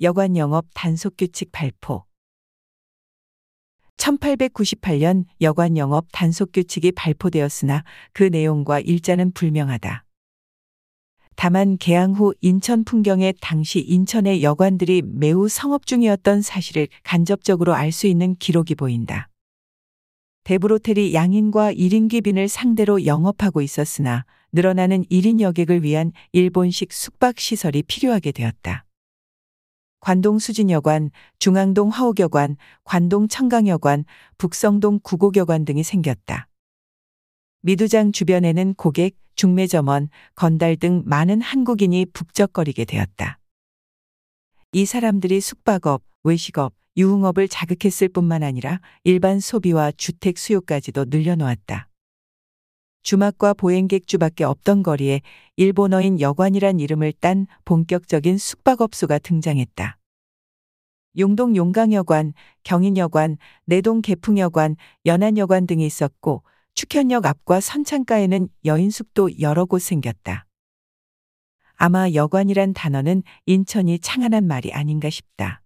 여관 영업 단속 규칙 발포. 1898년 여관 영업 단속 규칙이 발포되었으나 그 내용과 일자는 불명하다. 다만 개항 후 인천 풍경에 당시 인천의 여관들이 매우 성업 중이었던 사실을 간접적으로 알 수 있는 기록이 보인다. 대브로텔이 양인과 1인 귀빈을 상대로 영업하고 있었으나 늘어나는 1인 여객을 위한 일본식 숙박 시설이 필요하게 되었다. 관동 수진여관, 중앙동 화옥여관, 관동 청강여관, 북성동 구곡여관 등이 생겼다. 미두장 주변에는 고객, 중매점원, 건달 등 많은 한국인이 북적거리게 되었다. 이 사람들이 숙박업, 외식업, 유흥업을 자극했을 뿐만 아니라 일반 소비와 주택 수요까지도 늘려놓았다. 주막과 보행객주밖에 없던 거리에 일본어인 여관이란 이름을 딴 본격적인 숙박업소가 등장했다. 용동 용강여관, 경인여관, 내동 개풍여관, 연안여관 등이 있었고 축현역 앞과 선창가에는 여인숙도 여러 곳 생겼다. 아마 여관이란 단어는 인천이 창안한 말이 아닌가 싶다.